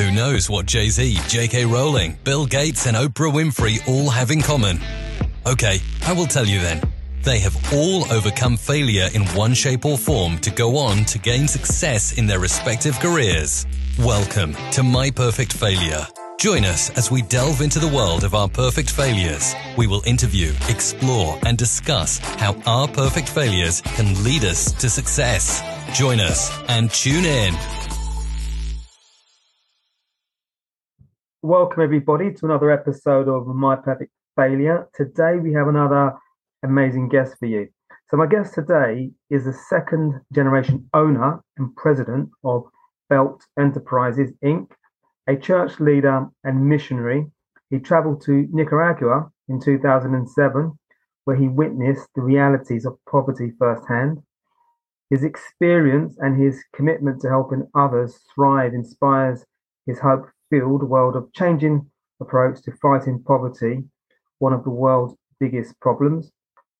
Who knows what Jay Z, J.K. Rowling, Bill Gates, and Oprah Winfrey all have in common? Okay, I will tell you then. They have all overcome failure in one shape or form to go on to gain success in their respective careers. Welcome to My Perfect Failure. Join us as we delve into the world of our perfect failures. We will interview, explore, and discuss how our perfect failures can lead us to success. Join us and tune in. Welcome, everybody, to another episode of My Perfect Failure. Today, we have another amazing guest for you. So, my guest today is the second generation owner and president of Belt Enterprises Inc., a church leader and missionary. He traveled to Nicaragua in 2007, where he witnessed the realities of poverty firsthand. His experience and his commitment to helping others thrive inspires his hope field world of changing approach to fighting poverty, one of the world's biggest problems.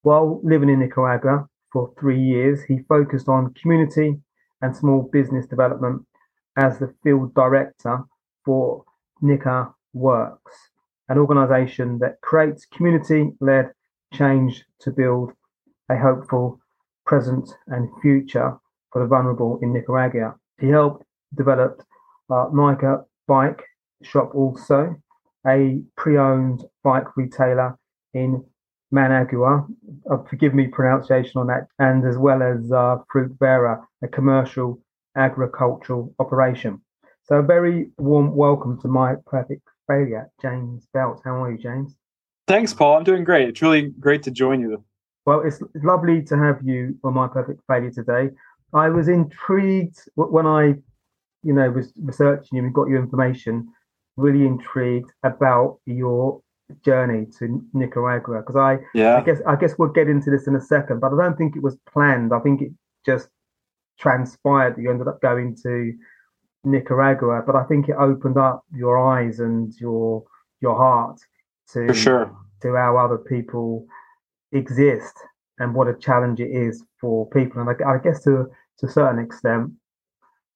While living in Nicaragua for three years, he focused on community and small business development as the field director for Nica Works, an organization that creates community led change to build a hopeful present and future for the vulnerable in Nicaragua. He helped develop uh, Nica bike shop also, a pre-owned bike retailer in Managua. Uh, forgive me pronunciation on that, and as well as uh, Fruit Bearer, a commercial agricultural operation. So a very warm welcome to my perfect failure, James Belt. How are you, James? Thanks, Paul. I'm doing great. It's really great to join you. Well, it's lovely to have you on my perfect failure today. I was intrigued when I you know, was researching you and got your information, really intrigued about your journey to Nicaragua because I, yeah. I guess, I guess we'll get into this in a second, but I don't think it was planned. I think it just transpired that you ended up going to Nicaragua, but I think it opened up your eyes and your your heart to For sure. to how other people exist and what a challenge it is for people. And I, I guess to to a certain extent,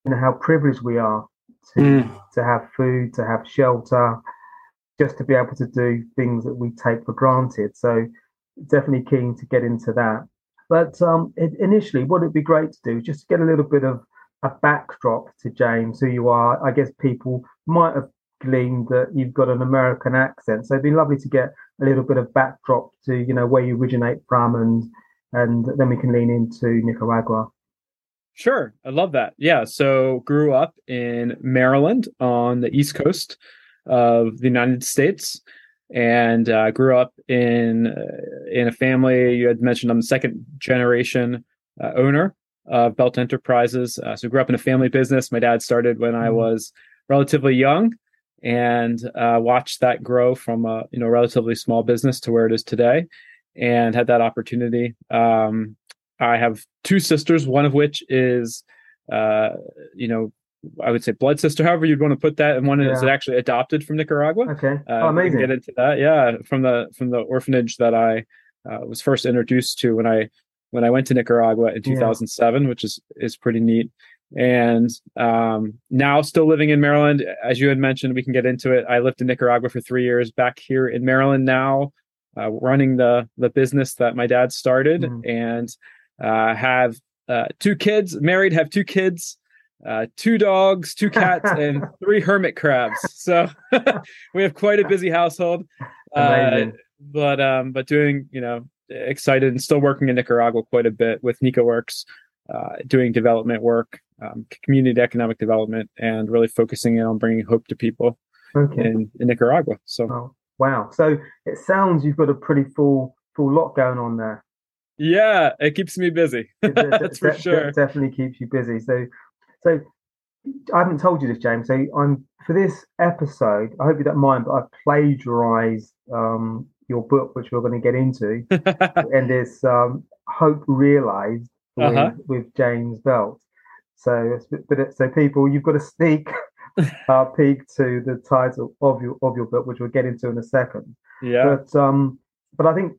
you know how privileged we are to mm. to have food, to have shelter, just to be able to do things that we take for granted. So definitely keen to get into that. But um, it, initially, what it'd be great to do is just to get a little bit of a backdrop to James, who you are. I guess people might have gleaned that you've got an American accent, so it'd be lovely to get a little bit of backdrop to you know where you originate from, and and then we can lean into Nicaragua. Sure. I love that. Yeah. So grew up in Maryland on the East Coast of the United States and uh, grew up in uh, in a family you had mentioned I'm the second generation uh, owner of Belt Enterprises. Uh, so grew up in a family business. My dad started when I mm-hmm. was relatively young and uh, watched that grow from a you know relatively small business to where it is today and had that opportunity um, I have two sisters, one of which is, uh, you know, I would say blood sister, however you'd want to put that, and one yeah. is actually adopted from Nicaragua. Okay, uh, oh, amazing. Get into that, yeah, from the from the orphanage that I uh, was first introduced to when I when I went to Nicaragua in 2007, yeah. which is is pretty neat. And um, now still living in Maryland, as you had mentioned, we can get into it. I lived in Nicaragua for three years. Back here in Maryland now, uh, running the the business that my dad started, mm. and have uh, two kids, married, have two kids, uh, two dogs, two cats, and three hermit crabs. So we have quite a busy household. Uh, but um, but doing you know excited and still working in Nicaragua quite a bit with Nica Works, uh, doing development work, um, community economic development, and really focusing in on bringing hope to people okay. in, in Nicaragua. So. Oh, wow! So it sounds you've got a pretty full full lot going on there. Yeah, it keeps me busy. That's for sure. It definitely keeps you busy. So, so I haven't told you this, James. So I'm for this episode. I hope you don't mind, but I've plagiarized um, your book, which we're going to get into, and it's um, Hope Realized with, uh-huh. with James Belt. So, but it, so people, you've got a sneak uh, peek to the title of your of your book, which we'll get into in a second. Yeah. But um, but I think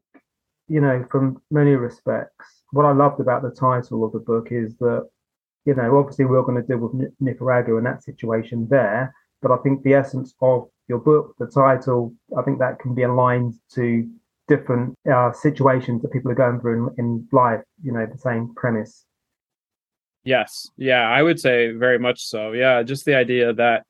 you know, from many respects, what I loved about the title of the book is that, you know, obviously we're going to deal with Nicaragua and that situation there, but I think the essence of your book, the title, I think that can be aligned to different uh, situations that people are going through in, in life. You know, the same premise. Yes. Yeah, I would say very much so. Yeah, just the idea that,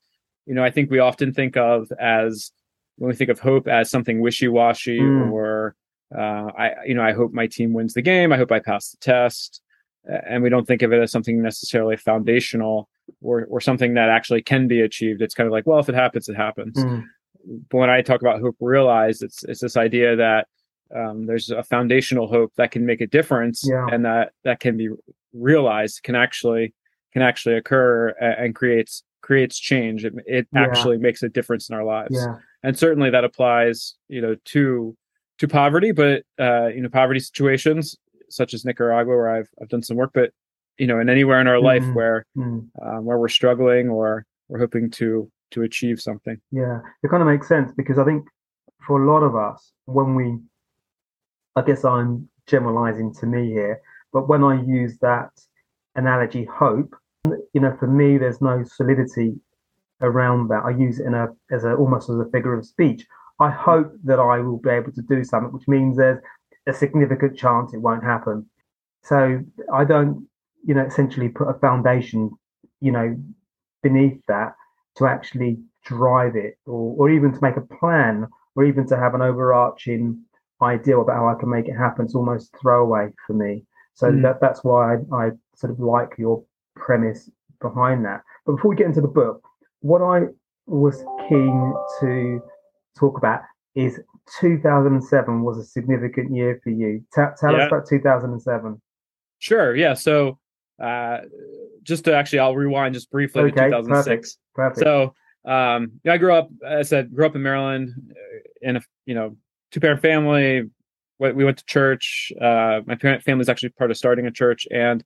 you know, I think we often think of as when we think of hope as something wishy-washy mm. or uh, I, you know, I hope my team wins the game. I hope I pass the test, and we don't think of it as something necessarily foundational or or something that actually can be achieved. It's kind of like, well, if it happens, it happens. Mm. But when I talk about hope realized, it's it's this idea that um, there's a foundational hope that can make a difference, yeah. and that that can be realized can actually can actually occur and, and creates creates change. It, it yeah. actually makes a difference in our lives, yeah. and certainly that applies, you know, to to poverty, but uh, you know, poverty situations such as Nicaragua, where I've I've done some work, but you know, and anywhere in our life mm-hmm. where mm. um, where we're struggling or we're hoping to to achieve something. Yeah, it kind of makes sense because I think for a lot of us, when we, I guess I'm generalizing to me here, but when I use that analogy, hope, you know, for me, there's no solidity around that. I use it in a as a almost as a figure of speech. I hope that I will be able to do something, which means there's a significant chance it won't happen. So I don't, you know, essentially put a foundation, you know, beneath that to actually drive it or, or even to make a plan or even to have an overarching idea about how I can make it happen. It's almost throwaway for me. So mm. that, that's why I, I sort of like your premise behind that. But before we get into the book, what I was keen to talk about is 2007 was a significant year for you. Tell, tell yeah. us about 2007. Sure. Yeah. So, uh, just to actually, I'll rewind just briefly okay, to 2006. Perfect, perfect. So, um, you know, I grew up, I said, grew up in Maryland uh, in a, you know, two parent family. We went to church. Uh, my parent family is actually part of starting a church. And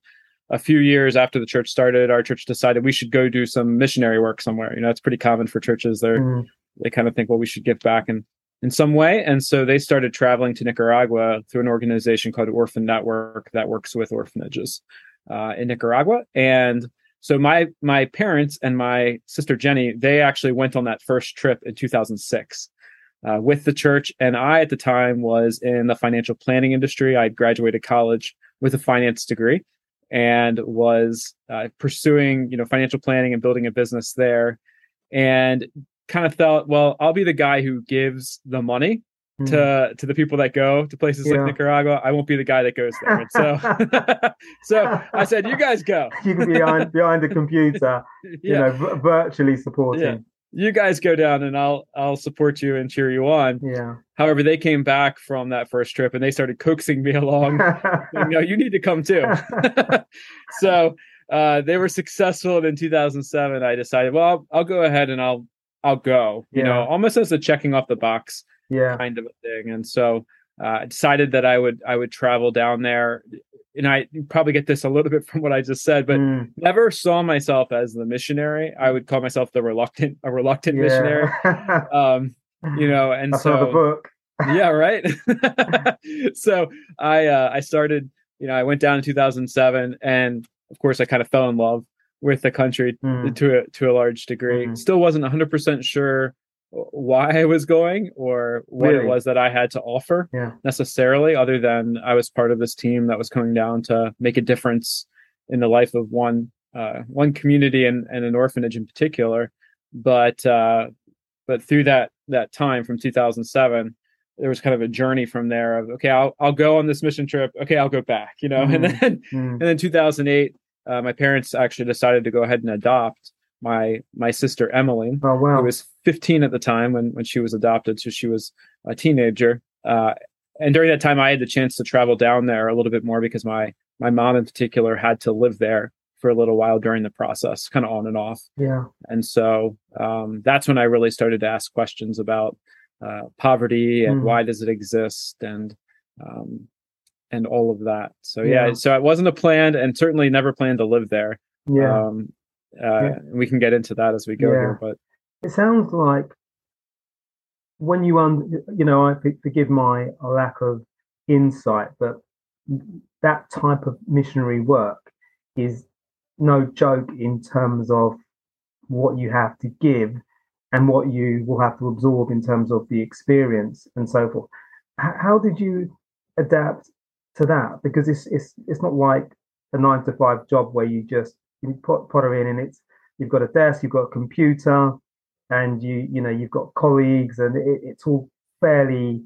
a few years after the church started, our church decided we should go do some missionary work somewhere. You know, it's pretty common for churches. They're, mm they kind of think, well, we should give back in in some way, and so they started traveling to Nicaragua through an organization called Orphan Network that works with orphanages uh, in Nicaragua. And so my my parents and my sister Jenny, they actually went on that first trip in 2006. Uh, with the church. And I, at the time, was in the financial planning industry. I graduated college with a finance degree and was uh, pursuing, you know, financial planning and building a business there. And kind of thought, well, I'll be the guy who gives the money mm. to to the people that go to places yeah. like Nicaragua. I won't be the guy that goes there. And so, so I said, you guys go. you can be behind behind the computer, yeah. you know, v- virtually supporting. Yeah. You guys go down, and I'll I'll support you and cheer you on. Yeah. However, they came back from that first trip, and they started coaxing me along. you know, you need to come too. so. Uh, they were successful and in 2007 i decided well I'll, I'll, go ahead and i'll I'll go. You yeah. know, almost as a checking off the box yeah. kind of a thing. And so uh, I decided that I would I would travel down there. And I probably get this a little bit from what I just said, but mm. never saw myself as the missionary. I would call myself the reluctant a reluctant yeah. missionary. um, you know, and That's so the book. yeah, right. so I uh, I started. You know, I went down in 2007, and of course, I kind of fell in love with the country mm. to a, to a large degree. Mm. Still wasn't 100% sure why I was going or what really? it was that I had to offer yeah. necessarily, other than I was part of this team that was coming down to make a difference in the life of one uh, one community and, and an orphanage in particular. But uh, but through that that time from 2007, there was kind of a journey from there of okay, I'll I'll go on this mission trip. Okay, I'll go back, you know, mm. and then mm. and then 2008 uh, my parents actually decided to go ahead and adopt my my sister Emily, oh, wow. who was 15 at the time when when she was adopted, so she was a teenager. Uh, and during that time, I had the chance to travel down there a little bit more because my my mom in particular had to live there for a little while during the process, kind of on and off. Yeah. And so um, that's when I really started to ask questions about uh, poverty and mm. why does it exist and um, and all of that. So yeah. yeah, so it wasn't a plan and certainly never planned to live there. Yeah. Um, uh, yeah. we can get into that as we go yeah. here, but it sounds like when you un, you know, I forgive my lack of insight, but that type of missionary work is no joke in terms of what you have to give and what you will have to absorb in terms of the experience and so forth. How did you adapt to that? Because it's it's it's not like a nine to five job where you just you put her in and it's you've got a desk, you've got a computer, and you you know you've got colleagues, and it, it's all fairly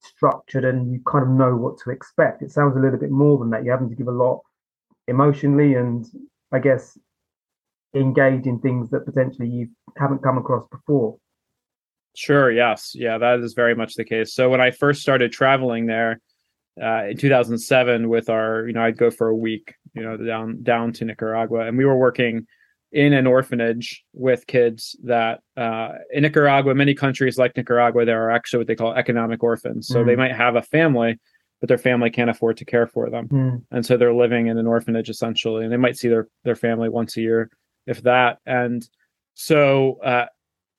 structured, and you kind of know what to expect. It sounds a little bit more than that. You're having to give a lot emotionally, and I guess engage in things that potentially you haven't come across before. Sure. Yes. Yeah, that is very much the case. So when I first started traveling there uh, in 2007 with our, you know, I'd go for a week, you know, down down to Nicaragua, and we were working in an orphanage with kids that uh, in Nicaragua, many countries like Nicaragua, there are actually what they call economic orphans. So mm. they might have a family, but their family can't afford to care for them, mm. and so they're living in an orphanage essentially, and they might see their their family once a year, if that. And so uh,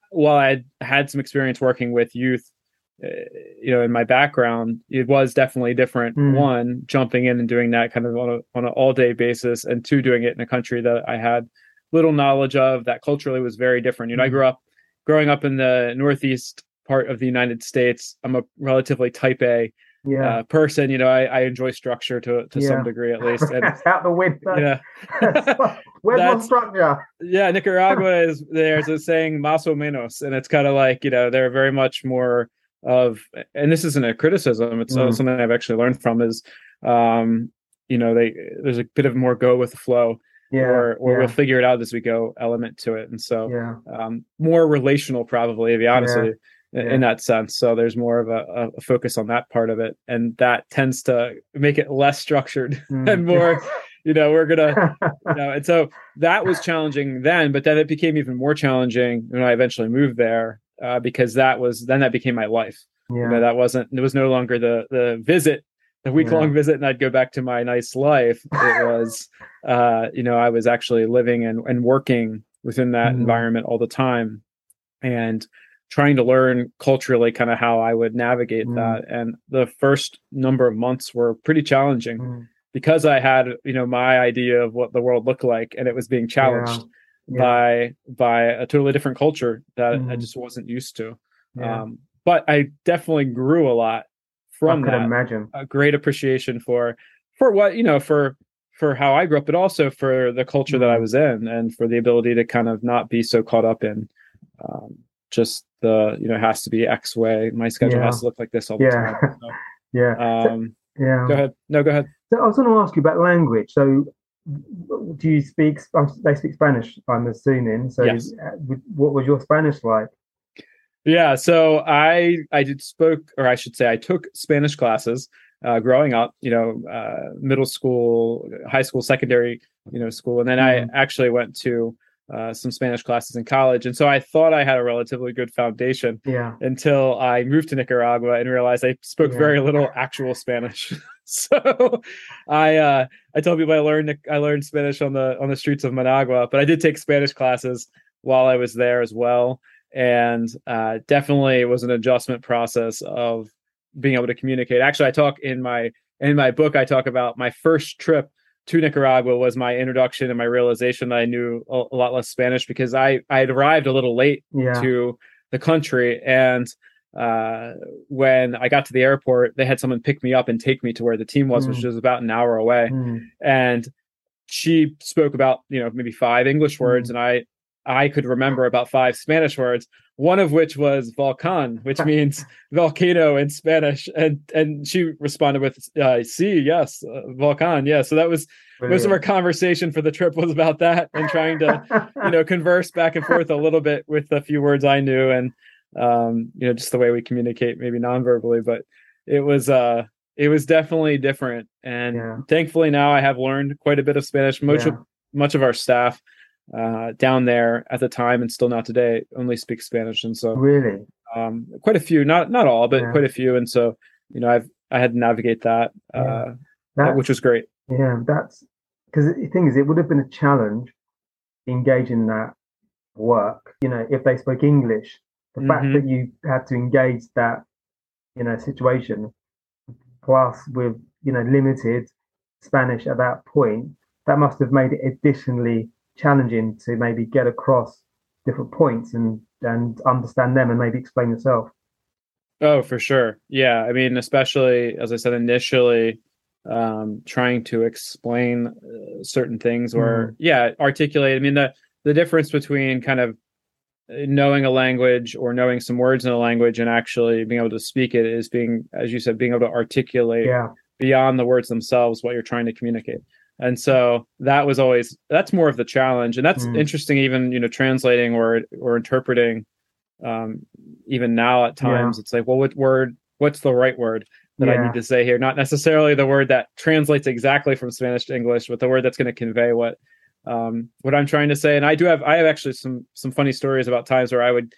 while I had some experience working with youth, you know, in my background, it was definitely different. Mm. One, jumping in and doing that kind of on a on an all day basis, and two, doing it in a country that I had little knowledge of that culturally was very different. You know, mm. I hmm. grew up growing up in the northeast part of the United States. I'm a relatively type A yeah. uh, person. You know, I, I enjoy structure to to yeah. some degree at least. And, out the window. Yeah. Where's structure? Yeah, Nicaragua is there's a saying "más o menos," and it's kind of like you know they're very much more of, and this isn't a criticism. It's mm. something I've actually learned from is, um, you know, they there's a bit of more go with the flow. Yeah, or or yeah. we'll figure it out as we go element to it and so yeah. um, more relational probably to be honest with you yeah. in that sense. So there's more of a, a, focus on that part of it, and that tends to make it less structured mm. and more. you know, we're gonna, you know, and so that was challenging then, but then it became even more challenging when I eventually moved there uh, because that was then that became my life. Yeah. You know, that wasn't it was no longer the the visit the week long yeah. visit and I'd go back to my nice life. It was, uh, you know, I was actually living and, and working within that mm. environment all the time. And trying to learn culturally kind of how I would navigate mm. that. And the first number of months were pretty challenging mm. because I had, you know, my idea of what the world looked like and it was being challenged yeah. By by a totally different culture that mm. I just wasn't used to. Yeah. Um, but I definitely grew a lot from I that. Imagine a great appreciation for for what you know for for how I grew up, but also for the culture that I mm. was in, and for the ability to kind of not be so caught up in um, just the you know has to be X way. My schedule yeah. has to look like this all the time. So, yeah. Um, yeah. Go ahead. No, go ahead. So I was going to ask you about language. So do you speak? Um, they speak Spanish. I'm assuming. So yes. Uh, what was your Spanish like? Yeah. So I I did spoke, or I should say, I took Spanish classes. Uh, growing up, you know, uh, middle school, high school, secondary, you know, school, and then mm-hmm. I actually went to uh, some Spanish classes in college, and so I thought I had a relatively good foundation. Yeah. Until I moved to Nicaragua and realized I spoke yeah. very little actual Spanish. so I uh, I told people I learned I learned Spanish on the on the streets of Managua, but I did take Spanish classes while I was there as well, and uh, definitely it was an adjustment process of being able to communicate. Actually, I talk in my in my book I talk about my first trip to Nicaragua was my introduction and my realization that I knew a, a lot less Spanish because I I had arrived a little late yeah. to the country and uh, when I got to the airport, they had someone pick me up and take me to where the team was, mm. which was about an hour away. Mm. And she spoke about you know maybe five English words, mm. and I I could remember about five Spanish words, one of which was volcan, which means volcano in Spanish. And and she responded with uh, "Sí, yes, uh, volcan, yeah." So that was Brilliant. most of our conversation for the trip was about that and trying to you know converse back and forth a little bit with a few words I knew and um, you know just the way we communicate, maybe non-verbally. But it was uh it was definitely different, and yeah. thankfully now I have learned quite a bit of Spanish. Much yeah. of much of our staff uh, down there at the time and still not today only speak Spanish, and so really um, quite a few, not not all, but yeah. quite a few, and so you know I've I had to navigate that, uh, which was great. Yeah, that's because the thing is, it would have been a challenge engaging that work. You know, if they spoke English, the mm-hmm. fact that you had to engage that you know situation, plus with you know limited Spanish at that point, that must have made it additionally challenging to maybe get across different points and and understand them and maybe explain yourself. Oh, for sure. Yeah, I mean, especially as I said initially, um, trying to explain uh, certain things or mm. yeah, articulate. I mean, the the difference between kind of knowing a language or knowing some words in a language and actually being able to speak it is being, as you said, being able to articulate yeah. beyond the words themselves what you're trying to communicate. And so that was always that's more of the challenge, and that's mm. interesting. Even you know, translating or or interpreting. Um, even now, at times, yeah. it's like, well, what word? What's the right word that yeah. I need to say here? Not necessarily the word that translates exactly from Spanish to English, but the word that's going to convey what um, what I'm trying to say. And I do have I have actually some some funny stories about times where I would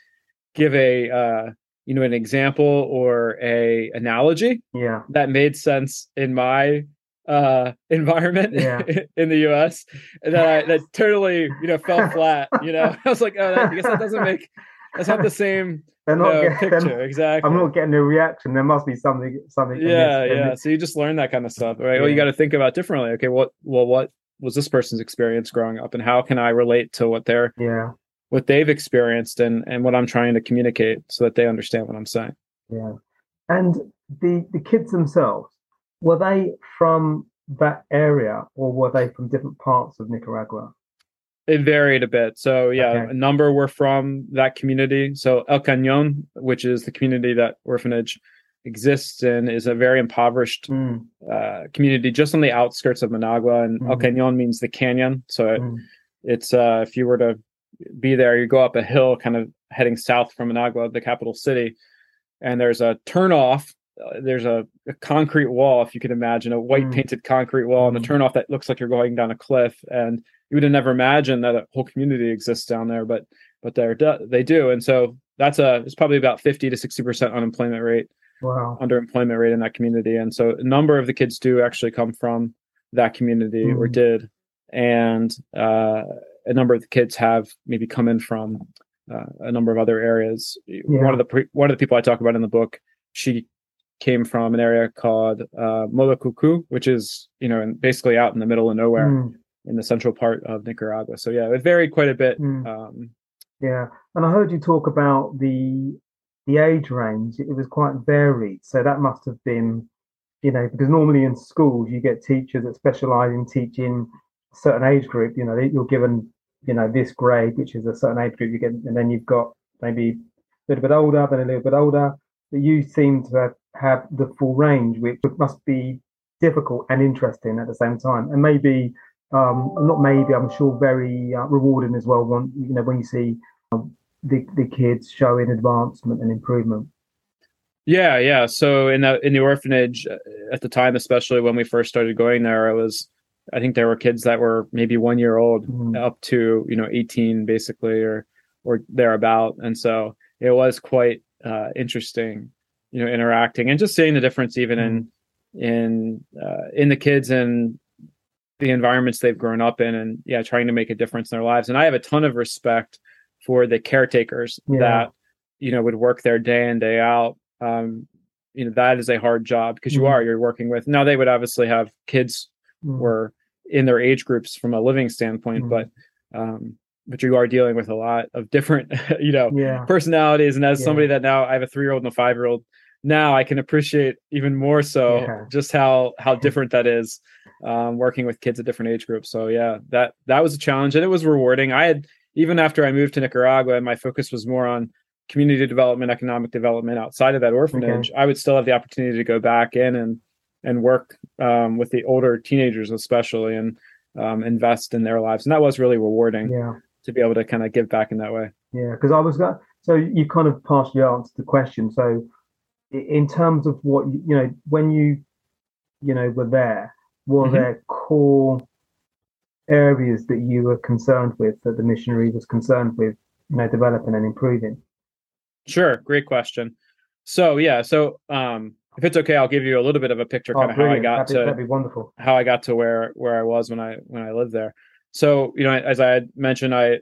give a uh, you know an example or a analogy yeah that made sense in my uh environment yeah. in the US that I, that totally you know fell flat you know? I was like oh I guess that doesn't make that's not the same they're not no, getting, picture exactly. I'm not getting a reaction. There must be something something yeah yeah so you just learn that kind of stuff right? Yeah. well you got to think about differently okay what well what was this person's experience growing up and how can I relate to what they're yeah. what they've experienced and and what I'm trying to communicate so that they understand what I'm saying. Yeah and the the kids themselves were they from that area or were they from different parts of Nicaragua? It varied a bit. So yeah, okay. a number were from that community. So El Cañon, which is the community that orphanage exists in, is a very impoverished mm. uh, community just on the outskirts of Managua. And mm. El Cañon means the canyon. So it, mm. it's uh, if you were to be there, you go up a hill, kind of heading south from Managua, the capital city, and there's a turnoff uh, there's a, a, concrete wall, if you can imagine, a white mm. painted concrete wall, and the mm. turnoff that looks like you're going down a cliff. And you would have never imagined that a whole community exists down there, but but they're they do. And so that's a it's probably about 50 to 60 percent unemployment rate, wow, underemployment rate in that community. And so a number of the kids do actually come from that community mm. or did, and uh, a number of the kids have maybe come in from uh, a number of other areas. Yeah. One of the pre- one of the people I talk about in the book, she came from an area called uh, Mulukukú, which is you know basically out in the middle of nowhere mm. in the central part of Nicaragua. So yeah, it varied quite a bit. Mm. Um, yeah, and I heard you talk about the the age range. It was quite varied, so that must have been you know because normally in schools you get teachers that specialize in teaching a certain age group. You know, you're given you know this grade, which is a certain age group you get, and then you've got maybe a little bit older, then a little bit older. But you seem to have have the full range, which must be difficult and interesting at the same time, and maybe um, not maybe I'm sure very uh, rewarding as well. When you know when you see um, the the kids showing advancement and improvement. Yeah, yeah. So in the in the orphanage uh, at the time, especially when we first started going there, it was I think there were kids that were maybe one year old mm. up to you know 18 basically or or thereabout, and so it was quite uh, interesting you know interacting and just seeing the difference even in in uh, in the kids and the environments they've grown up in and yeah trying to make a difference in their lives and i have a ton of respect for the caretakers yeah. that you know would work their day in day out um you know that is a hard job because you mm-hmm. are you're working with now they would obviously have kids mm-hmm. were in their age groups from a living standpoint mm-hmm. but um but you are dealing with a lot of different you know yeah. personalities and as yeah. somebody that now i have a three year old and a five year old now I can appreciate even more so yeah. just how how different that is um, working with kids at different age groups. So yeah, that that was a challenge and it was rewarding. I had even after I moved to Nicaragua, my focus was more on community development, economic development outside of that orphanage. Okay. I would still have the opportunity to go back in and and work um, with the older teenagers, especially, and um, invest in their lives. And that was really rewarding. Yeah. To be able to kind of give back in that way. Yeah, because I was got so you kind of partially answered the question. So in terms of what you know when you you know were there were mm-hmm. there core areas that you were concerned with that the missionary was concerned with you know developing and improving? Sure great question. So yeah so um if it's okay i'll give you a little bit of a picture oh, kind of how i got that'd to be, that'd be wonderful. how i got to where where i was when i when i lived there. So you know as i had mentioned i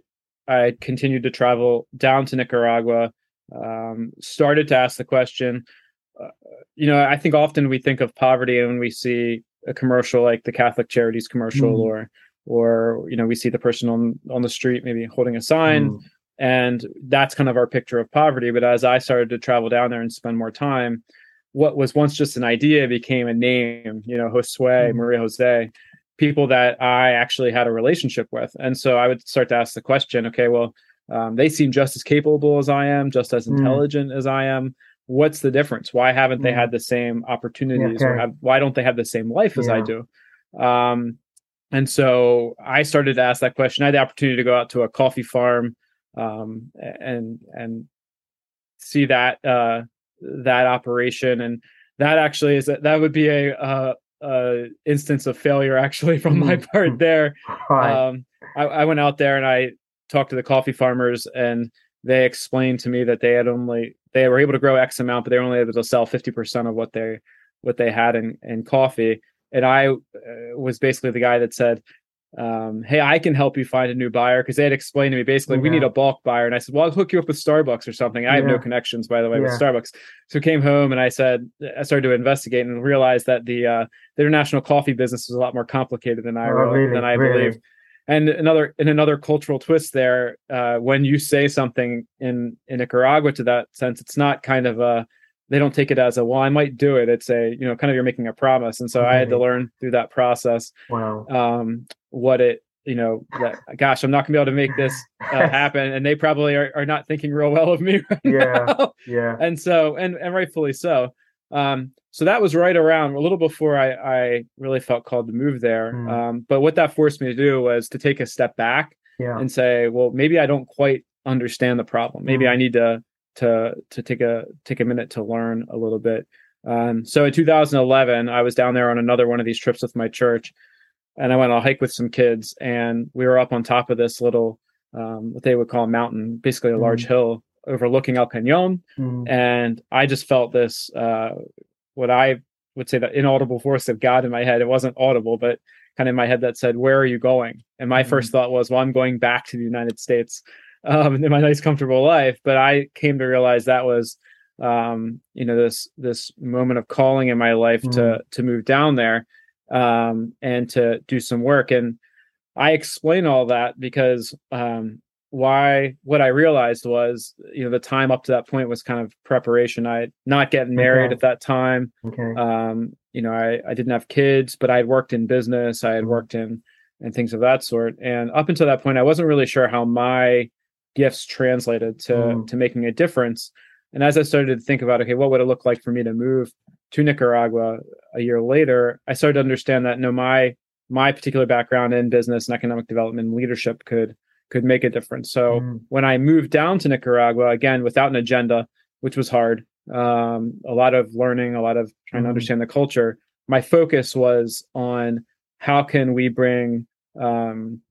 i continued to travel down to nicaragua um, started to ask the question uh, you know i think often we think of poverty when we see a commercial like the catholic charities commercial mm. or or you know we see the person on on the street maybe holding a sign mm. and that's kind of our picture of poverty. But as I started to travel down there and spend more time, what was once just an idea became a name. You know, Josue, mm-hmm. Maria Jose, people that I actually had a relationship with, and so I would start to ask the question, okay, well. Um, they seem just as capable as I am, just as mm. intelligent mm. as I am what's the difference? Why haven't they had the same opportunities okay. or have, why don't they have the same life as yeah. I do? Um, and so I started to ask that question. I had the opportunity to go out to a coffee farm um, and and see that uh, that operation, and that actually is that would be a, a, a instance of failure actually from my mm-hmm. part there. Um, I, I went out there and I talked to the coffee farmers and they explained to me that they had only they were able to grow X amount, but they were only able to sell 50% of what they what they had in, in coffee. And I uh, was basically the guy that said, um, hey, I can help you find a new buyer because they had explained to me basically yeah. we need a bulk buyer. And I said, well, I'll hook you up with Starbucks or something. I yeah. have no connections, by the way, yeah. with Starbucks. So I came home and I said, I started to investigate and realized that the uh, the international coffee business was a lot more complicated than I oh, really? than I really? believed and another in another cultural twist there uh, when you say something in in nicaragua to that sense it's not kind of a they don't take it as a well i might do it. It's a you know kind of you're making a promise. And so mm-hmm. i had to learn through that process wow. um what it you know that gosh i'm not gonna be able to make this uh, happen. And they probably are, are not thinking real well of me right yeah. now. yeah. And so and and rightfully so um so that was right around a little before I, I really felt called to move there. Mm. Um, but what that forced me to do was to take a step back yeah. and say, well, maybe I don't quite understand the problem. Maybe mm. I need to to to take a take a minute to learn a little bit. Um, so in 2011, I was down there on another one of these trips with my church, and I went on a hike with some kids, and we were up on top of this little um, what they would call a mountain, basically a mm. large hill overlooking El Cañon, mm. and I just felt this uh, what I would say that inaudible voice of God in my head. It wasn't audible, but kind of in my head that said, "Where are you going?" And my mm-hmm. first thought was, "Well, I'm going back to the United States um, in my nice, comfortable life." But I came to realize that was, um, you know, this this moment of calling in my life mm-hmm. to to move down there um, and to do some work. And I explain all that because um, why what I realized was, you know, the time up to that point was kind of preparation. I not getting married okay. at that time. Okay. Um, you know, I, I didn't have kids, but I had worked in business, I had mm-hmm. worked in and things of that sort. And up until that point, I wasn't really sure how my gifts translated to mm. to making a difference. And as I started to think about, okay, what would it look like for me to move to Nicaragua a year later, I started to understand that no, my my particular background in business and economic development and leadership could could make a difference. So mm. when I moved down to Nicaragua, again, without an agenda, which was hard, um, a lot of learning, a lot of trying mm. to understand the culture, my focus was on how can we bring um,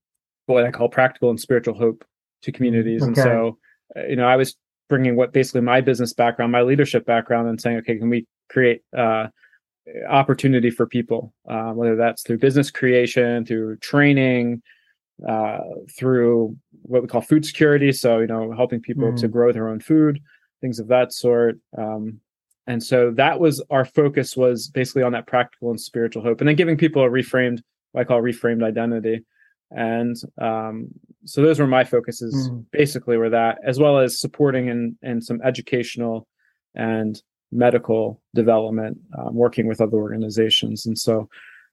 what I call practical and spiritual hope to communities. Okay. And so, uh, you know, I was bringing what basically my business background, my leadership background, and saying, okay, can we create uh, opportunity for people, uh, whether that's through business creation, through training, uh, through what we call food security. So, you know, helping people mm. to grow their own food, things of that sort. Um, and so that was our focus was basically on that practical and spiritual hope, and then giving people a reframed, what I call reframed identity. And um, so those were my focuses, mm. basically, were that as well as supporting and and some educational and medical development, um, working with other organizations. And so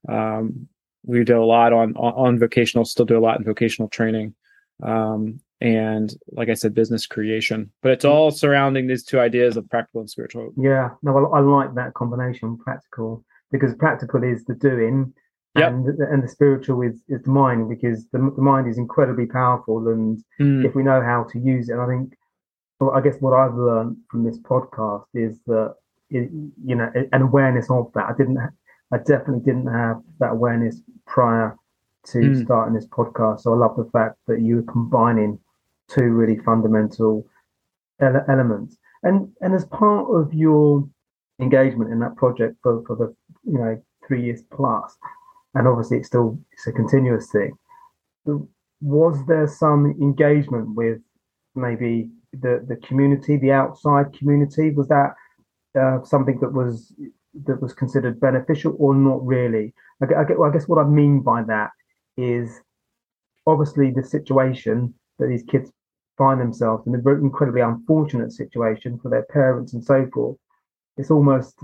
um, we do a lot on, on, vocational, still do a lot in vocational training. Um, and like I said, business creation, but it's all surrounding these two ideas of practical and spiritual. Yeah, no, I, I like that combination, practical, because practical is the doing, yep. and and the spiritual is, is the mind, because the, the mind is incredibly powerful, and mm. if we know how to use it, and I think, well, I guess what I've learned from this podcast is that it, you know an awareness of that. I didn't I definitely didn't have that awareness prior to mm. starting this podcast. So I love the fact that you are combining two really fundamental ele- elements. And and as part of your engagement in that project for, for the you know three years plus, and obviously it's still it's a continuous thing. Was there some engagement with maybe the the community, the outside community? Was that uh, something that was that was considered beneficial or not really? I, I, I guess what I mean by that is obviously the situation that these kids find themselves in an incredibly unfortunate situation for their parents and so forth. It's almost,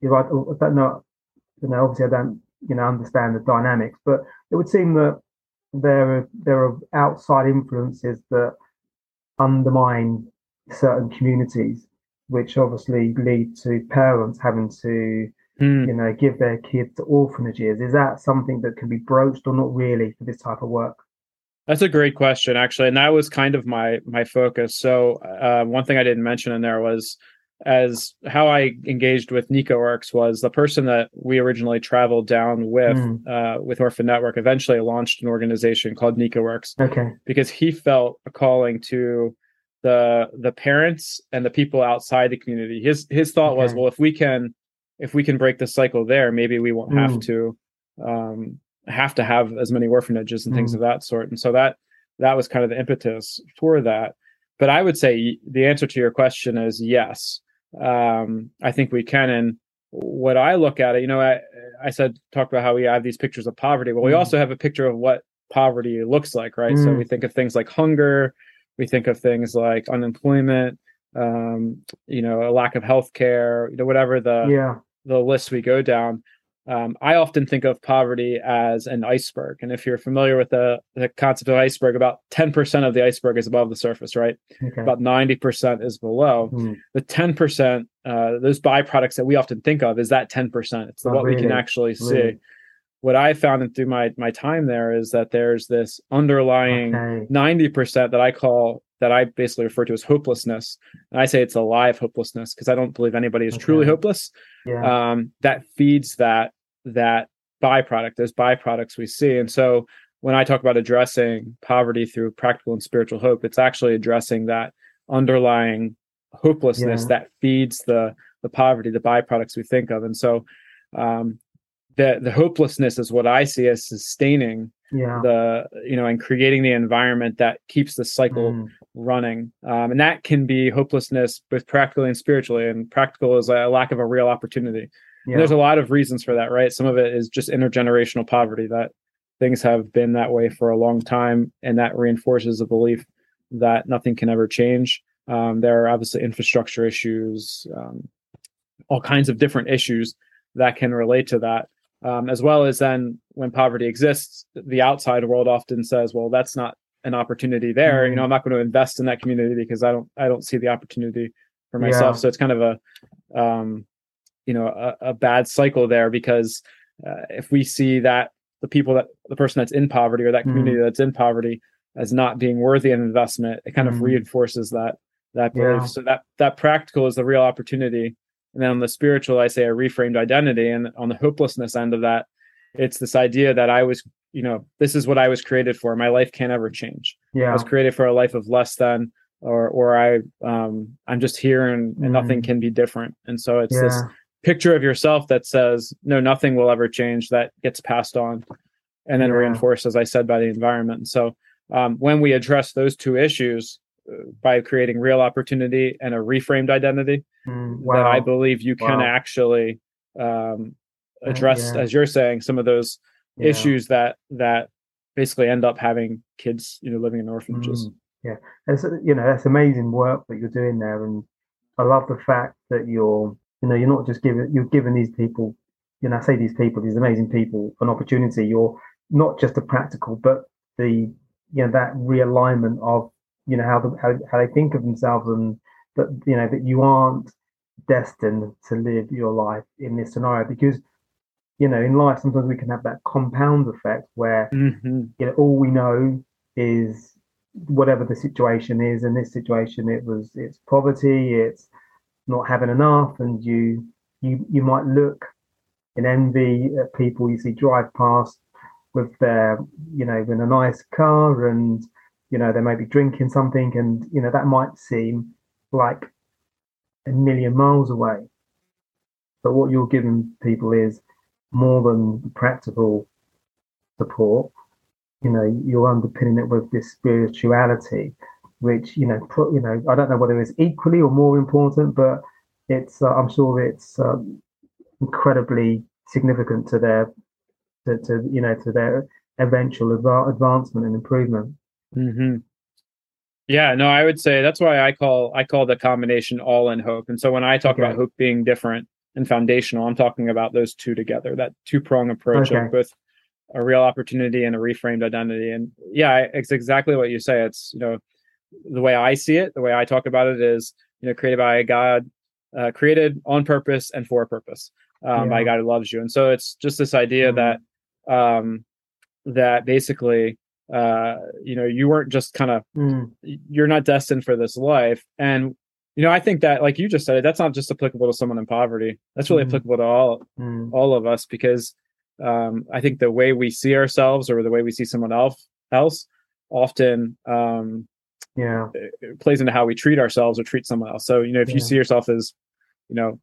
if I, oh, I don't know, you know, obviously I don't, you know, understand the dynamics, but it would seem that there are there are outside influences that undermine certain communities, which obviously lead to parents having to, mm. you know, give their kids to orphanages. Is that something that can be broached or not really for this type of work? That's a great question, actually, and that was kind of my my focus. So uh, one thing I didn't mention in there was as how I engaged with Nica Works was the person that we originally traveled down with mm. uh, with Orphan Network. Eventually, launched an organization called Nica Works. Okay, because he felt a calling to the the parents and the people outside the community. His his thought okay. was, well, if we can if we can break the cycle there, maybe we won't mm. have to um, have to have as many orphanages and things mm. of that sort. And so that that was kind of the impetus for that. But I would say the answer to your question is yes. Um, I think we can. And what I look at it, you know, I, I said talk about how we have these pictures of poverty. Well, we mm. also have a picture of what poverty looks like, right? Mm. So we think of things like hunger, we think of things like unemployment, um, you know, a lack of health care, you know, whatever the yeah. the list we go down um, I often think of poverty as an iceberg. And if you're familiar with the, the concept of iceberg, about 10% of the iceberg is above the surface, right? Okay. About 90% is below. Mm. The 10%, uh, those byproducts that we often think of is that 10%. It's oh, what really? we can actually see. What I found through my, my time there is that there's this underlying okay. 90% that I call that I basically refer to as hopelessness. And I say it's a live hopelessness because I don't believe anybody is okay. truly hopeless. Yeah. Um, that feeds that that byproduct, those byproducts we see. And so when I talk about addressing poverty through practical and spiritual hope, it's actually addressing that underlying hopelessness yeah. that feeds the the poverty, the byproducts we think of. And so um, the the hopelessness is what I see as sustaining yeah. the you know and creating the environment that keeps the cycle mm. running um, and that can be hopelessness both practically and spiritually and practical is a lack of a real opportunity yeah. There's a lot of reasons for that, right? Some of it is just intergenerational poverty that things have been that way for a long time, and that reinforces the belief that nothing can ever change. Um, there are obviously infrastructure issues, um, all kinds of different issues that can relate to that. Um, as well as then when poverty exists, the outside world often says, "Well, that's not an opportunity there. Mm-hmm. You know, I'm not going to invest in that community because I don't I don't see the opportunity for myself." Yeah. So it's kind of a um, you know a, a bad cycle there because uh, if we see that the people that the person that's in poverty or that mm-hmm. community mm. that's in poverty as not being worthy of investment it kind mm. of mm-hmm. reinforces that that belief yeah. so that that practical is the real opportunity and then on the spiritual i say a reframed identity and on the hopelessness end of that it's this idea that i was you know this is what i was created for my life can't ever change yeah i was created for a life of less than or or i um i'm just here and, and mm. nothing can be different and so it's yeah. this picture of yourself that says no nothing will ever change that gets passed on and then yeah. reinforced as i said by the environment so um, when we address those two issues uh, by creating real opportunity and a reframed identity mm, wow. that i believe you can wow. actually um, uh, address yeah. as you're saying some of those yeah. issues that that basically end up having kids you know living in orphanages mm, yeah it's you know that's amazing work that you're doing there and i love the fact that you're you know, you're not just giving you're giving these people, you know, I say these people, these amazing people, an opportunity. You're not just a practical, but the you know that realignment of you know how the how, how they think of themselves and that you know that you aren't destined to live your life in this scenario because you know in life sometimes we can have that compound effect where mm-hmm. you know all we know is whatever the situation is in this situation it was it's poverty it's not having enough, and you you you might look in envy at people you see drive past with their you know in a nice car and you know they may be drinking something and you know that might seem like a million miles away but what you're giving people is more than practical support you know you're underpinning it with this spirituality which you know you know I don't know whether it's equally or more important, but it's uh, I'm sure it's um, incredibly significant to their to, to you know to their eventual adva- advancement and improvement. Mm-hmm. Yeah, no, I would say that's why I call I call the combination all in hope. And so when I talk okay. about hope being different and foundational, I'm talking about those two together, that two prong approach okay. of both a real opportunity and a reframed identity. And yeah, it's exactly what you say. It's you know the way I see it, the way I talk about it is you know created by God, uh, created on purpose and for a purpose um, yeah. by God who loves you. And so it's just this idea mm-hmm. that um, that basically uh, you know you weren't just kind of mm. you're not destined for this life and you know i think that like you just said that's not just applicable to someone in poverty that's really mm. applicable to all mm. all of us because um, i think the way we see ourselves or the way we see someone else else often um, yeah plays into how we treat ourselves or treat someone else so you know if yeah. you see yourself as you know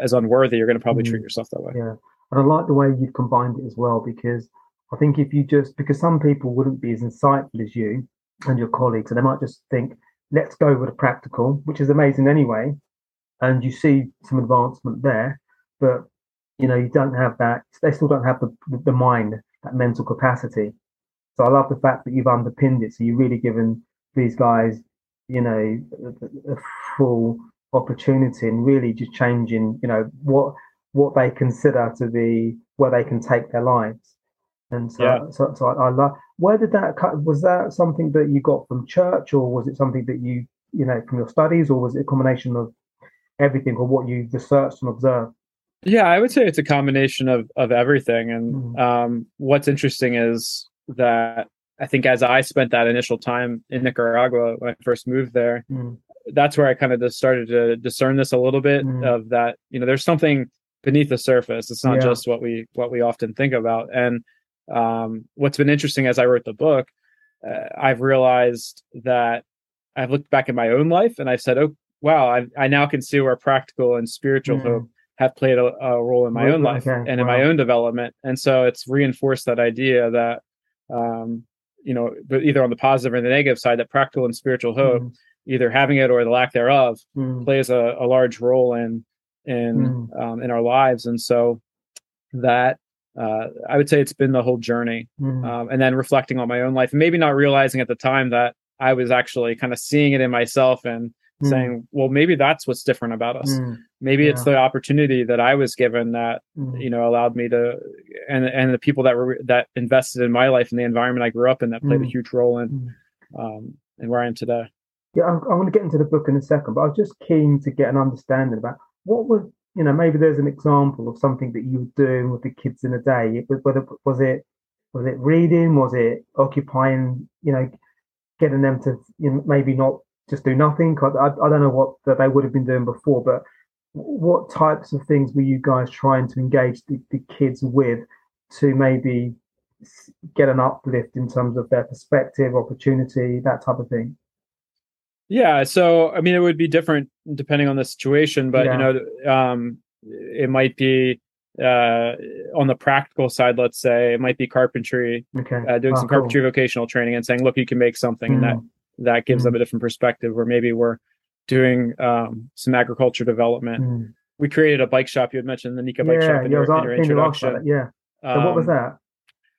as unworthy you're going to probably treat mm. yourself that way yeah and i like the way you've combined it as well because i think if you just because some people wouldn't be as insightful as you and your colleagues and they might just think let's go with the practical which is amazing anyway and you see some advancement there but you know you don't have that they still don't have the, the mind that mental capacity so i love the fact that you've underpinned it so you've really given these guys, you know, a, a full opportunity and really just changing, you know, what what they consider to be where they can take their lives. And so, yeah. so, so I, I love. Where did that cut? Was that something that you got from church, or was it something that you, you know, from your studies, or was it a combination of everything, or what you researched and observed? Yeah, I would say it's a combination of of everything. And mm. um, what's interesting is that I think as I spent that initial time in Nicaragua when I first moved there, mm. that's where I kind of just started to discern this a little bit mm. of that, you know, there's something beneath the surface. It's not yeah. just what we what we often think about. And um, what's been interesting as I wrote the book, uh, I've realized that I've looked back at my own life and I've said, oh wow, I, I now can see where practical and spiritual mm. hope have played a, a, role in my own life okay. and wow. in my own development. And so it's reinforced that idea that um, you know, but either on the positive or the negative side, that practical and spiritual hope, mm. either having it or the lack thereof, mm. plays a, a, large role in in mm. um, in our lives. And so that uh, I would say it's been the whole journey, mm. um, and then reflecting on my own life, and maybe not realizing at the time that I was actually kind of seeing it in myself and mm. saying, well, maybe that's what's different about us. Mm. Maybe yeah. it's the opportunity that I was given that, mm. you know, allowed me to, and, and the people that were, that invested in my life and the environment I grew up in that played a mm. huge role in, mm. um, and where I am today. Yeah, I'm, I'm going to get into the book in a second, but I was just keen to get an understanding about what was, you know, maybe there's an example of something that you were doing with the kids in a day. Whether was it was it reading? Was it occupying? You know, getting them to you know, maybe not just do nothing? I, I don't know what that they would have been doing before, but what types of things were you guys trying to engage the, the kids with to maybe get an uplift in terms of their perspective, opportunity, that type of thing? Yeah, so I mean, it would be different depending on the situation, but yeah. you know, um, it might be uh, on the practical side. Let's say it might be carpentry, okay. uh, doing oh, some carpentry cool. vocational training and saying, "Look, you can make something," mm. and that mm that gives mm them a different perspective where maybe we're doing um, some agriculture development mm we created a bike shop you had mentioned the nika bike yeah, shop in, yeah, your, in your introduction yeah so um, what was um, that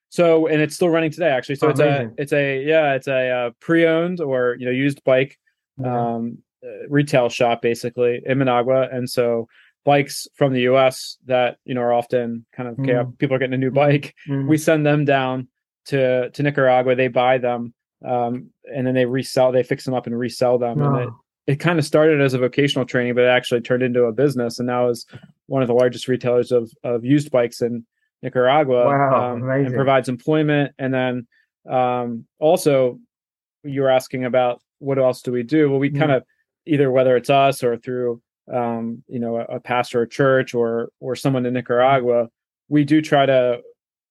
so and it's still running today actually so it's a it's a yeah it's a uh, pre-owned or you know used bike. Um, uh, retail shop basically in managua. And so bikes from the us that you know are often kind of okay, mm. people are getting a new bike. Mm. we send them down to to nicaragua. They buy them um, and then they resell they fix them up and resell them. And it, it kind of started as a vocational training but it actually turned into a business. And now is one of the largest retailers of of used bikes in nicaragua wow, um, and provides employment. And then um, also you were asking about what else do we do well we mm. kind of either whether it's us or through um, you know a, a pastor or church or or someone in nicaragua we do try to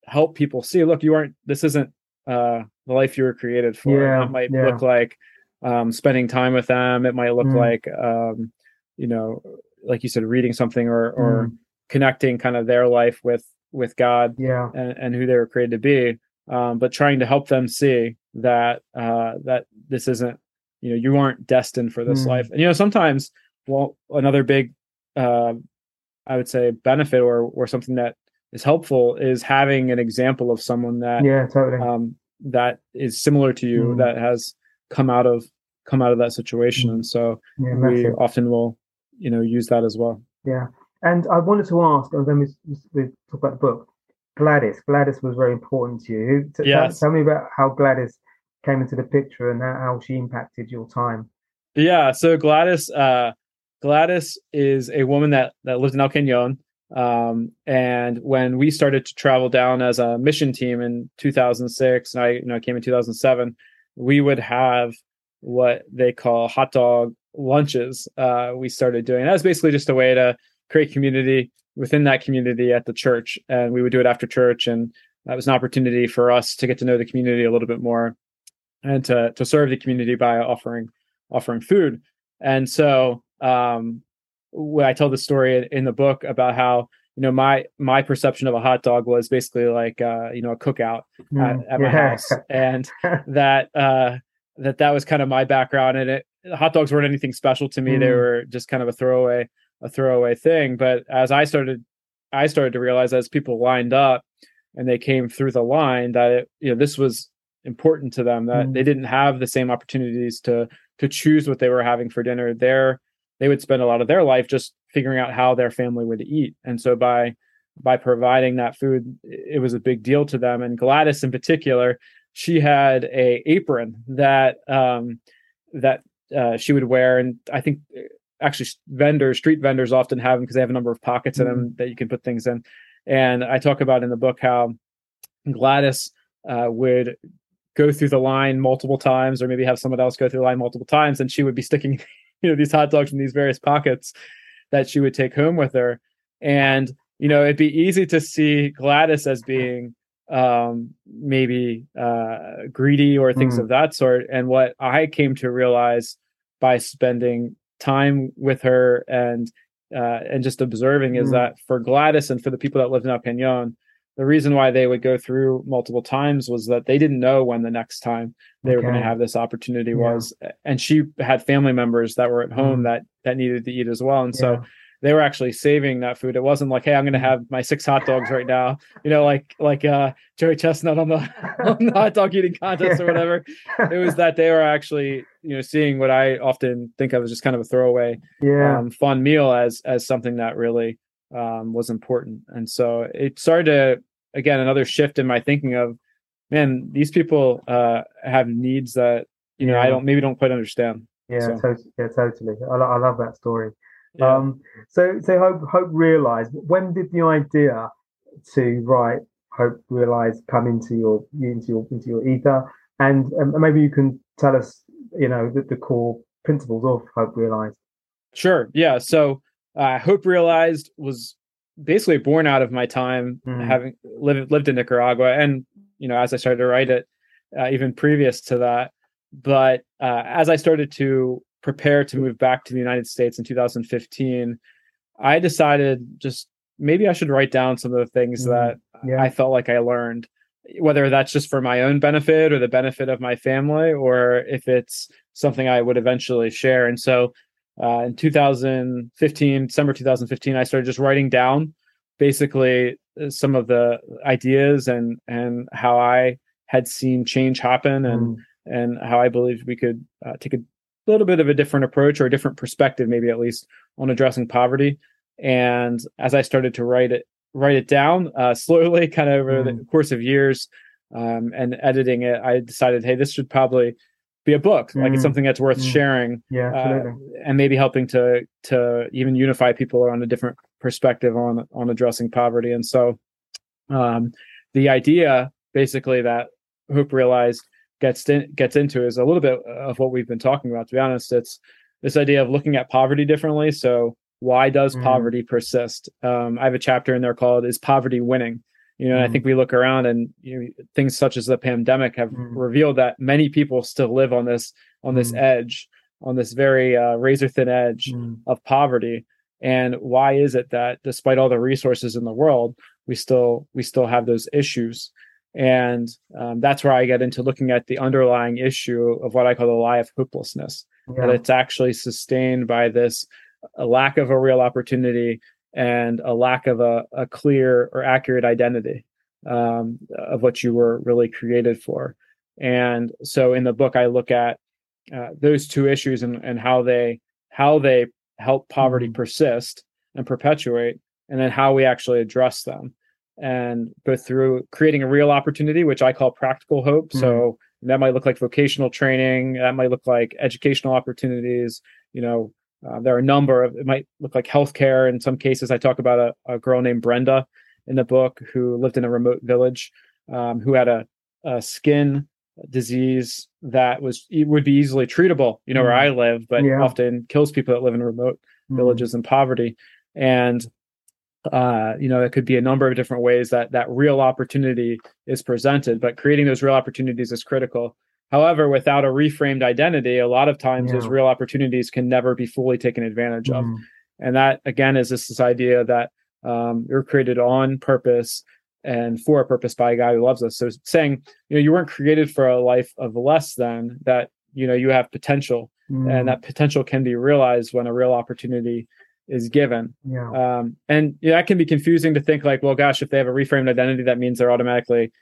help people see look you aren't this isn't uh, the life you were created for. Yeah, it might yeah. look like um, spending time with them. It might look mm. like, um, you know, like you said, reading something or or mm. connecting kind of their life with with God, yeah, and, and who they were created to be. Um, but trying to help them see that uh, that this isn't, you know, you aren't destined for this mm. life. And you know, sometimes, well, another big, uh, I would say, benefit or or something that is helpful is having an example of someone that yeah totally um, that is similar to you mm. that has come out of come out of that situation. Mm. And so yeah, we often will, you know, use that as well. Yeah. And I wanted to ask, and then we, we talk about the book. Gladys. Gladys was very important to you. T- yes. Tell, tell, me about how Gladys came into the picture and how, she impacted your time. Yeah. So Gladys, uh, Gladys is a woman that that lives in El Cañon. Um, and when we started to travel down as a mission team in 2006, and I you know came in 2007, we would have what they call hot dog lunches. Uh, we started doing that was basically just a way to create community within that community at the church, and we would do it after church, and that was an opportunity for us to get to know the community a little bit more, and to to serve the community by offering offering food. And so um, I tell the story in the book about how you know my my perception of a hot dog was basically like uh, you know a cookout mm, at, at, my yeah. house, and that uh, that that was kind of my background. And it hot dogs weren't anything special to me; mm. they were just kind of a throwaway a throwaway thing. But as I started, I started to realize as people lined up and they came through the line that it, you know this was important to them that mm. they didn't have the same opportunities to to choose what they were having for dinner. there they would spend a lot of their life just figuring out how their family would eat. And so by by providing that food, it was a big deal to them. And Gladys in particular, she had a apron that um, that uh, she would wear, and I think uh, actually vendors, street vendors, often have them because they have a number of pockets mm-hmm. in them that you can put things in. And I talk about in the book how Gladys uh, would go through the line multiple times, or maybe have someone else go through the line multiple times, and she would be sticking you know these hot dogs in these various pockets that she would take home with her and you know it'd be easy to see gladys as being um maybe uh greedy or things mm. of that sort and what i came to realize by spending time with her and uh and just observing mm. is that for gladys and for the people that lived in el Cañon the reason why they would go through multiple times was that they didn't know when the next time they okay. were going to have this opportunity yeah. was and she had family members that were at home mm. that that needed to eat as well and yeah. so they were actually saving that food it wasn't like hey i'm going to have my six hot dogs right now you know like like uh joey chestnut on the, on the hot dog eating contest or whatever it was that they were actually you know seeing what i often think of as just kind of a throwaway yeah. um, fun meal as as something that really um, was important and so it started to again another shift in my thinking of man these people uh have needs that you know i don't maybe don't quite understand. Yeah so. totally yeah totally. I, I love that story. Yeah. um so so hope hope realized when did the idea to write hope realize come into your into your into your ether? And um, maybe you can tell us you know the, the core principles of hope realized. Sure yeah. So uh, hope realized was basically born out of my time mm. having lived lived in Nicaragua, and you know, as I started to write it, uh, even previous to that. But uh, as I started to prepare to move back to the United States in 2015, I decided just maybe I should write down some of the things mm. that yeah. I felt like I learned, whether that's just for my own benefit or the benefit of my family, or if it's something I would eventually share. And so uh, in 2015, December 2015, I started just writing down basically uh, some of the ideas and and how I had seen change happen and mm. and how I believed we could uh, take a little bit of a different approach or a different perspective, maybe at least on addressing poverty. And as I started to write it write it down uh, slowly, kind of over mm. the course of years, um, and editing it, I decided, hey, this should probably be a book. Like it's mm. something that's worth mm. sharing yeah uh, and maybe helping to to even unify people on a different perspective on on addressing poverty. And so um the idea basically that hope realized gets in, gets into is a little bit of what we've been talking about to be honest. It's this idea of looking at poverty differently. So why does mm. poverty persist? Um, i have a chapter in there called is poverty winning you know, mm. I think we look around and you know, things such as the pandemic have mm. revealed that many people still live on this on this mm. edge, on this very uh, razor thin edge mm. of poverty. And why is it that despite all the resources in the world, we still we still have those issues? And um, that's where I get into looking at the underlying issue of what I call the lie of hopelessness. Yeah. That it's actually sustained by this lack of a real opportunity and a lack of a, a clear or accurate identity um, of what you were really created for. And so in the book, I look at uh, those two issues and and how they how they help poverty Mm-hmm. persist and perpetuate, and then how we actually address them, and both through creating a real opportunity, which I call practical hope. Mm-hmm. So that might look like vocational training, that might look like educational opportunities. You know, uh, there are a number of it might look like healthcare. In some cases, I talk about a, a girl named Brenda in the book who lived in a remote village, um, who had a, a skin disease that was it would be easily treatable. You know where I live, but Yeah. often kills people that live in remote Mm. villages in poverty. And uh, you know, it could be a number of different ways that that real opportunity is presented, but creating those real opportunities is critical. However, without a reframed identity, a lot of times those real opportunities can never be fully taken advantage of. Mm. And that again is this, this idea that um, you're created on purpose and for a purpose by a guy who loves us. So saying, you know, you weren't created for a life of less than that, you know, you have potential Mm. and that potential can be realized when a real opportunity is given. yeah. Um, and yeah, that can be confusing to think like, well, gosh, if they have a reframed identity, that means they're automatically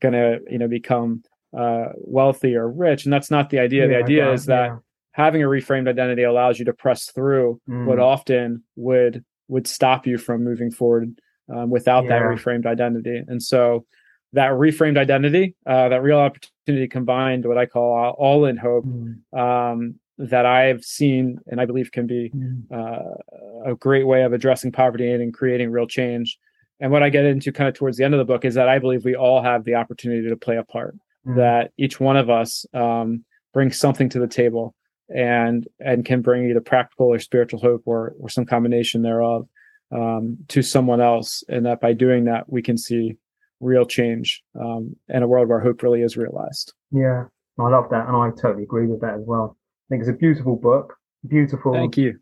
going to, you know, become uh, wealthy or rich. And that's not the idea. the idea is that yeah. having a reframed identity allows you to press through what Mm. often would would stop you from moving forward um, without that reframed identity. And so that reframed identity, uh, that real opportunity combined, what I call all in hope, Mm. um, that I've seen and I believe can be Mm. uh, a great way of addressing poverty and creating real change. And what I get into kind of towards the end of the book is that I believe we all have the opportunity to play a part. That each one of us um, brings something to the table and and can bring either practical or spiritual hope or or some combination thereof um, to someone else, and that by doing that we can see real change um, in a world where hope really is realized. Yeah, I love that, and I totally agree with that as well. I think it's a beautiful book. Beautiful. Thank you.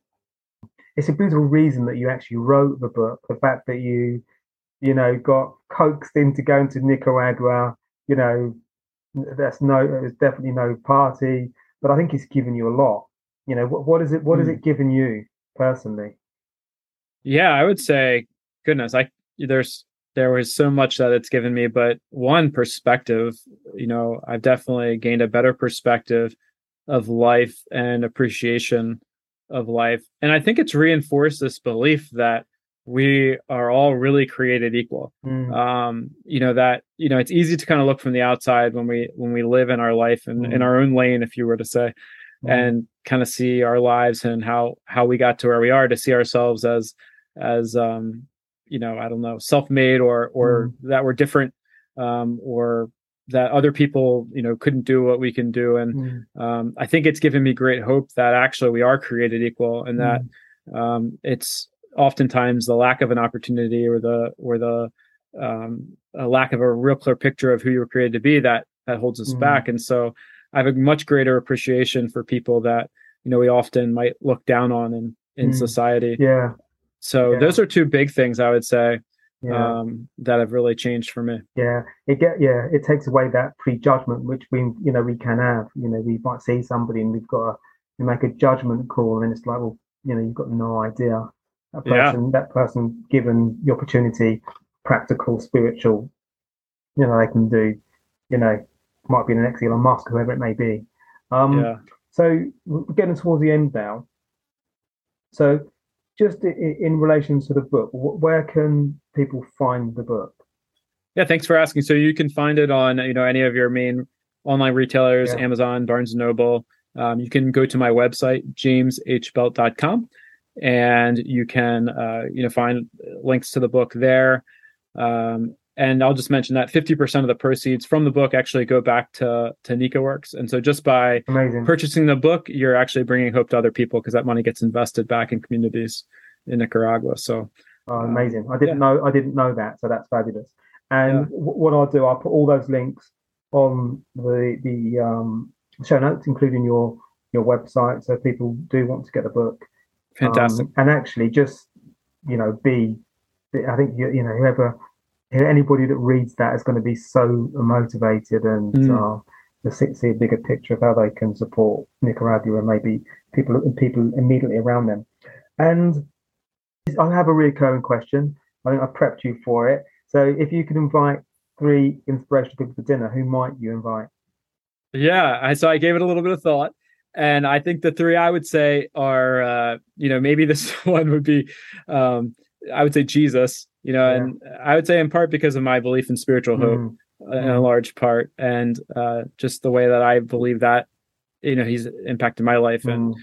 It's a beautiful reason that you actually wrote the book. The fact that you, you know, got coaxed into going to Nicaragua. You know, that's no, there's definitely no party, but I think it's given you a lot. You know, what, what is it? What has Mm. it given you personally? Yeah, I would say, goodness, I there's there was so much that it's given me, but one perspective, you know, I've definitely gained a better perspective of life and appreciation of life. And I think it's reinforced this belief that we are all really created equal. Mm. Um, you know, that, you know, it's easy to kind of look from the outside when we when we live in our life and in Mm. our own lane, if you were to say, Mm. and kind of see our lives and how how we got to where we are to see ourselves as as um you know i don't know self-made or or that we're different um or that other people you know couldn't do what we can do and Mm. um i think it's given me great hope that actually we are created equal and that um it's oftentimes the lack of an opportunity or the or the um a lack of a real clear picture of who you were created to be that that holds us Mhm. back and so i have a much greater appreciation for people that you know we often might look down on in in Mm. society Yeah, so Yeah. those are two big things I would say yeah. um, that have really changed for me. Yeah, it get yeah, it takes away that prejudgment which we you know we can have. You know, we might see somebody and we've got to we make a judgment call, and it's like, well, you know, you've got no idea that Yeah. person that person given the opportunity, practical, spiritual, you know, they can do. You know, might be the next Elon Musk, whoever it may be. Um, yeah. so we're getting towards the end now. So, just in, in relation to the book, where can people find the book? Yeah. Thanks for asking. So you can find it on, you know, any of your main online retailers, Yeah. Amazon, Barnes and Noble. Um, you can go to my website, jameshbelt.com, and you can, uh, you know, find links to the book there. Um, and I'll just mention that 50% of the proceeds from the book actually go back to, to NicaWorks. And so just by Amazing. purchasing the book, you're actually bringing hope to other people because that money gets invested back in communities in Nicaragua. So Oh, amazing! I didn't yeah. know I didn't know that, so that's fabulous. And Yeah. wh- what I'll do, I'll put all those links on the the um, show notes, including your your website, so people do want to get the book. Fantastic. Um, and actually, just you know, be I think you, you know whoever anybody that reads that is going to be so motivated and Mm. uh, to see, see a bigger picture of how they can support Nicaragua and maybe people people immediately around them. And I have a recurring question. I think I prepped you for it. So if you could invite three inspirational people for dinner, who might you invite? Yeah, I so I gave it a little bit of thought, and I think the three I would say are, uh, you know, maybe this one would be, um, I would say Jesus, you know, yeah. and I would say in part because of my belief in spiritual hope mm. in a large part, and uh, just the way that I believe that, you know, he's impacted my life, mm. and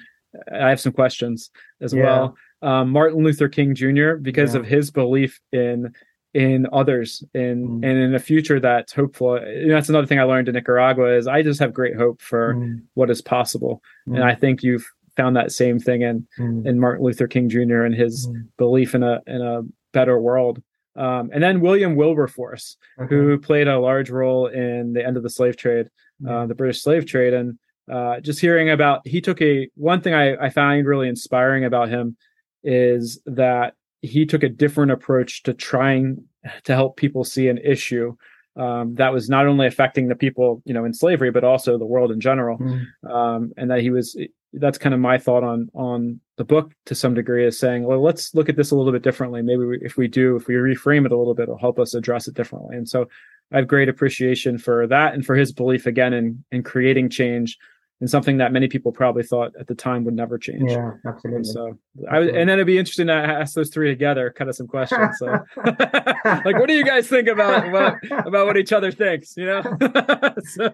I have some questions as yeah. well. Um, Martin Luther King Jr. because yeah. of his belief in in others in mm. and in a future that's hopeful and that's another thing i learned in nicaragua is i just have great hope for mm. what is possible mm. and i think you've found that same thing in mm. in martin luther king jr and his mm. belief in a in a better world um, and then william wilberforce okay. who played a large role in the end of the slave trade uh, the british slave trade and uh, just hearing about he took a one thing I, I find really inspiring about him is that he took a different approach to trying to help people see an issue um, that was not only affecting the people you know in slavery but also the world in general. Mm. um, and that he was that's kind of my thought on on the book to some degree is saying well let's look at this a little bit differently. Maybe we, if we do if we reframe it a little bit it'll help us address it differently. And so i have great appreciation for that and for his belief again in in creating change and something that many people probably thought at the time would never change. Yeah, absolutely. And so. I and then it'd be interesting to ask those three together, kind of some questions. So, like, what do you guys think about about, about what each other thinks? You know, so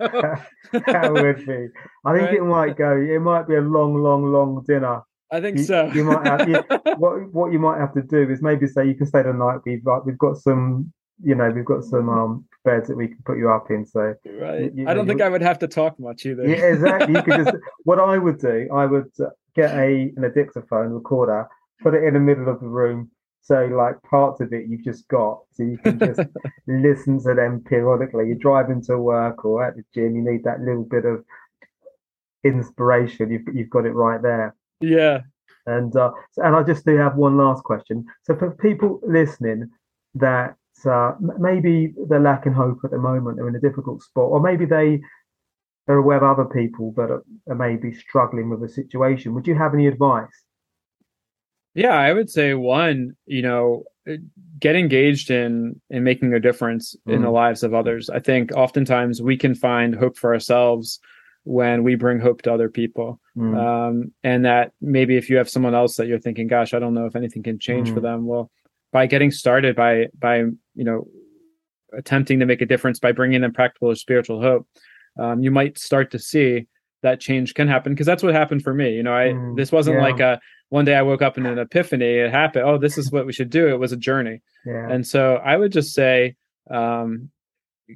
that would be. I think right? it might go. It might be a long, long, long dinner. I think you, so. you might have, you, what what you might have to do is maybe say you can stay the night. We've got, we've got some you know, we've got some um, beds that we can put you up in. So right, you, I don't think I would have to talk much either. Yeah, exactly. You could just what I would do. I would uh, get a an dictaphone recorder, put it in the middle of the room. So like parts of it you've just got, so you can just listen to them periodically. You're driving to work or at the gym, you need that little bit of inspiration. You've you've got it right there. Yeah. And uh, and I just do have one last question. So for people listening that uh, maybe they're lacking hope at the moment. They're in a difficult spot, or maybe they they're aware of other people that are, are maybe struggling with a situation. Would you have any advice? Yeah, I would say one, you know, get engaged in in making a difference mm. in the mm. lives of others. I think oftentimes we can find hope for ourselves when we bring hope to other people. Mm. Um, and that maybe if you have someone else that you're thinking, gosh, I don't know if anything can change mm. for them. Well, by getting started by by you know attempting to make a difference by bringing in practical or spiritual hope um, you might start to see that change can happen because that's what happened for me you know i mm, this wasn't yeah. like a one day i woke up in an epiphany it happened oh this is what we should do it was a journey yeah. and so i would just say um,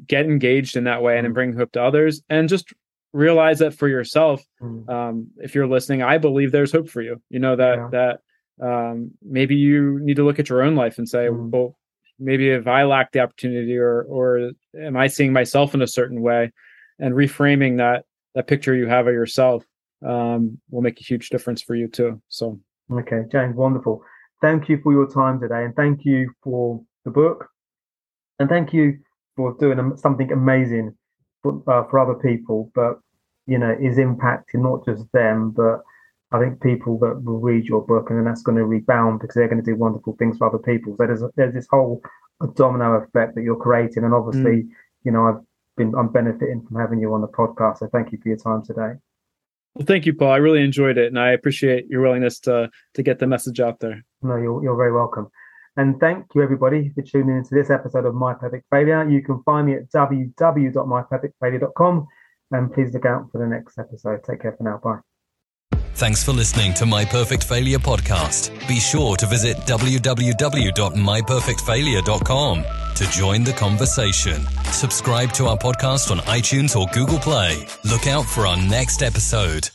get engaged in that way mm. and bring hope to others and just realize that for yourself mm. um, if you're listening i believe there's hope for you you know that yeah. that um, maybe you need to look at your own life and say, mm. well, maybe if I lack the opportunity, or or am I seeing myself in a certain way, and reframing that that picture you have of yourself um, will make a huge difference for you too. So, okay, James, wonderful. Thank you for your time today, and thank you for the book, and thank you for doing something amazing for, uh, for other people. But you know, is impacting not just them, but I think people that will read your book and then that's going to rebound because they're going to do wonderful things for other people. So there's there's this whole domino effect that you're creating, and obviously, mm. you know, I've been I'm benefiting from having you on the podcast. So thank you for your time today. Well, thank you, Paul. I really enjoyed it, and I appreciate your willingness to to get the message out there. No, you're you're very welcome. And thank you, everybody, for tuning into this episode of My Perfect Failure. You can find me at www.myperfectfailure.com. And please look out for the next episode. Take care for now. Bye. Thanks for listening to My Perfect Failure podcast. Be sure to visit www.myperfectfailure.com to join the conversation. Subscribe to our podcast on iTunes or Google Play. Look out for our next episode.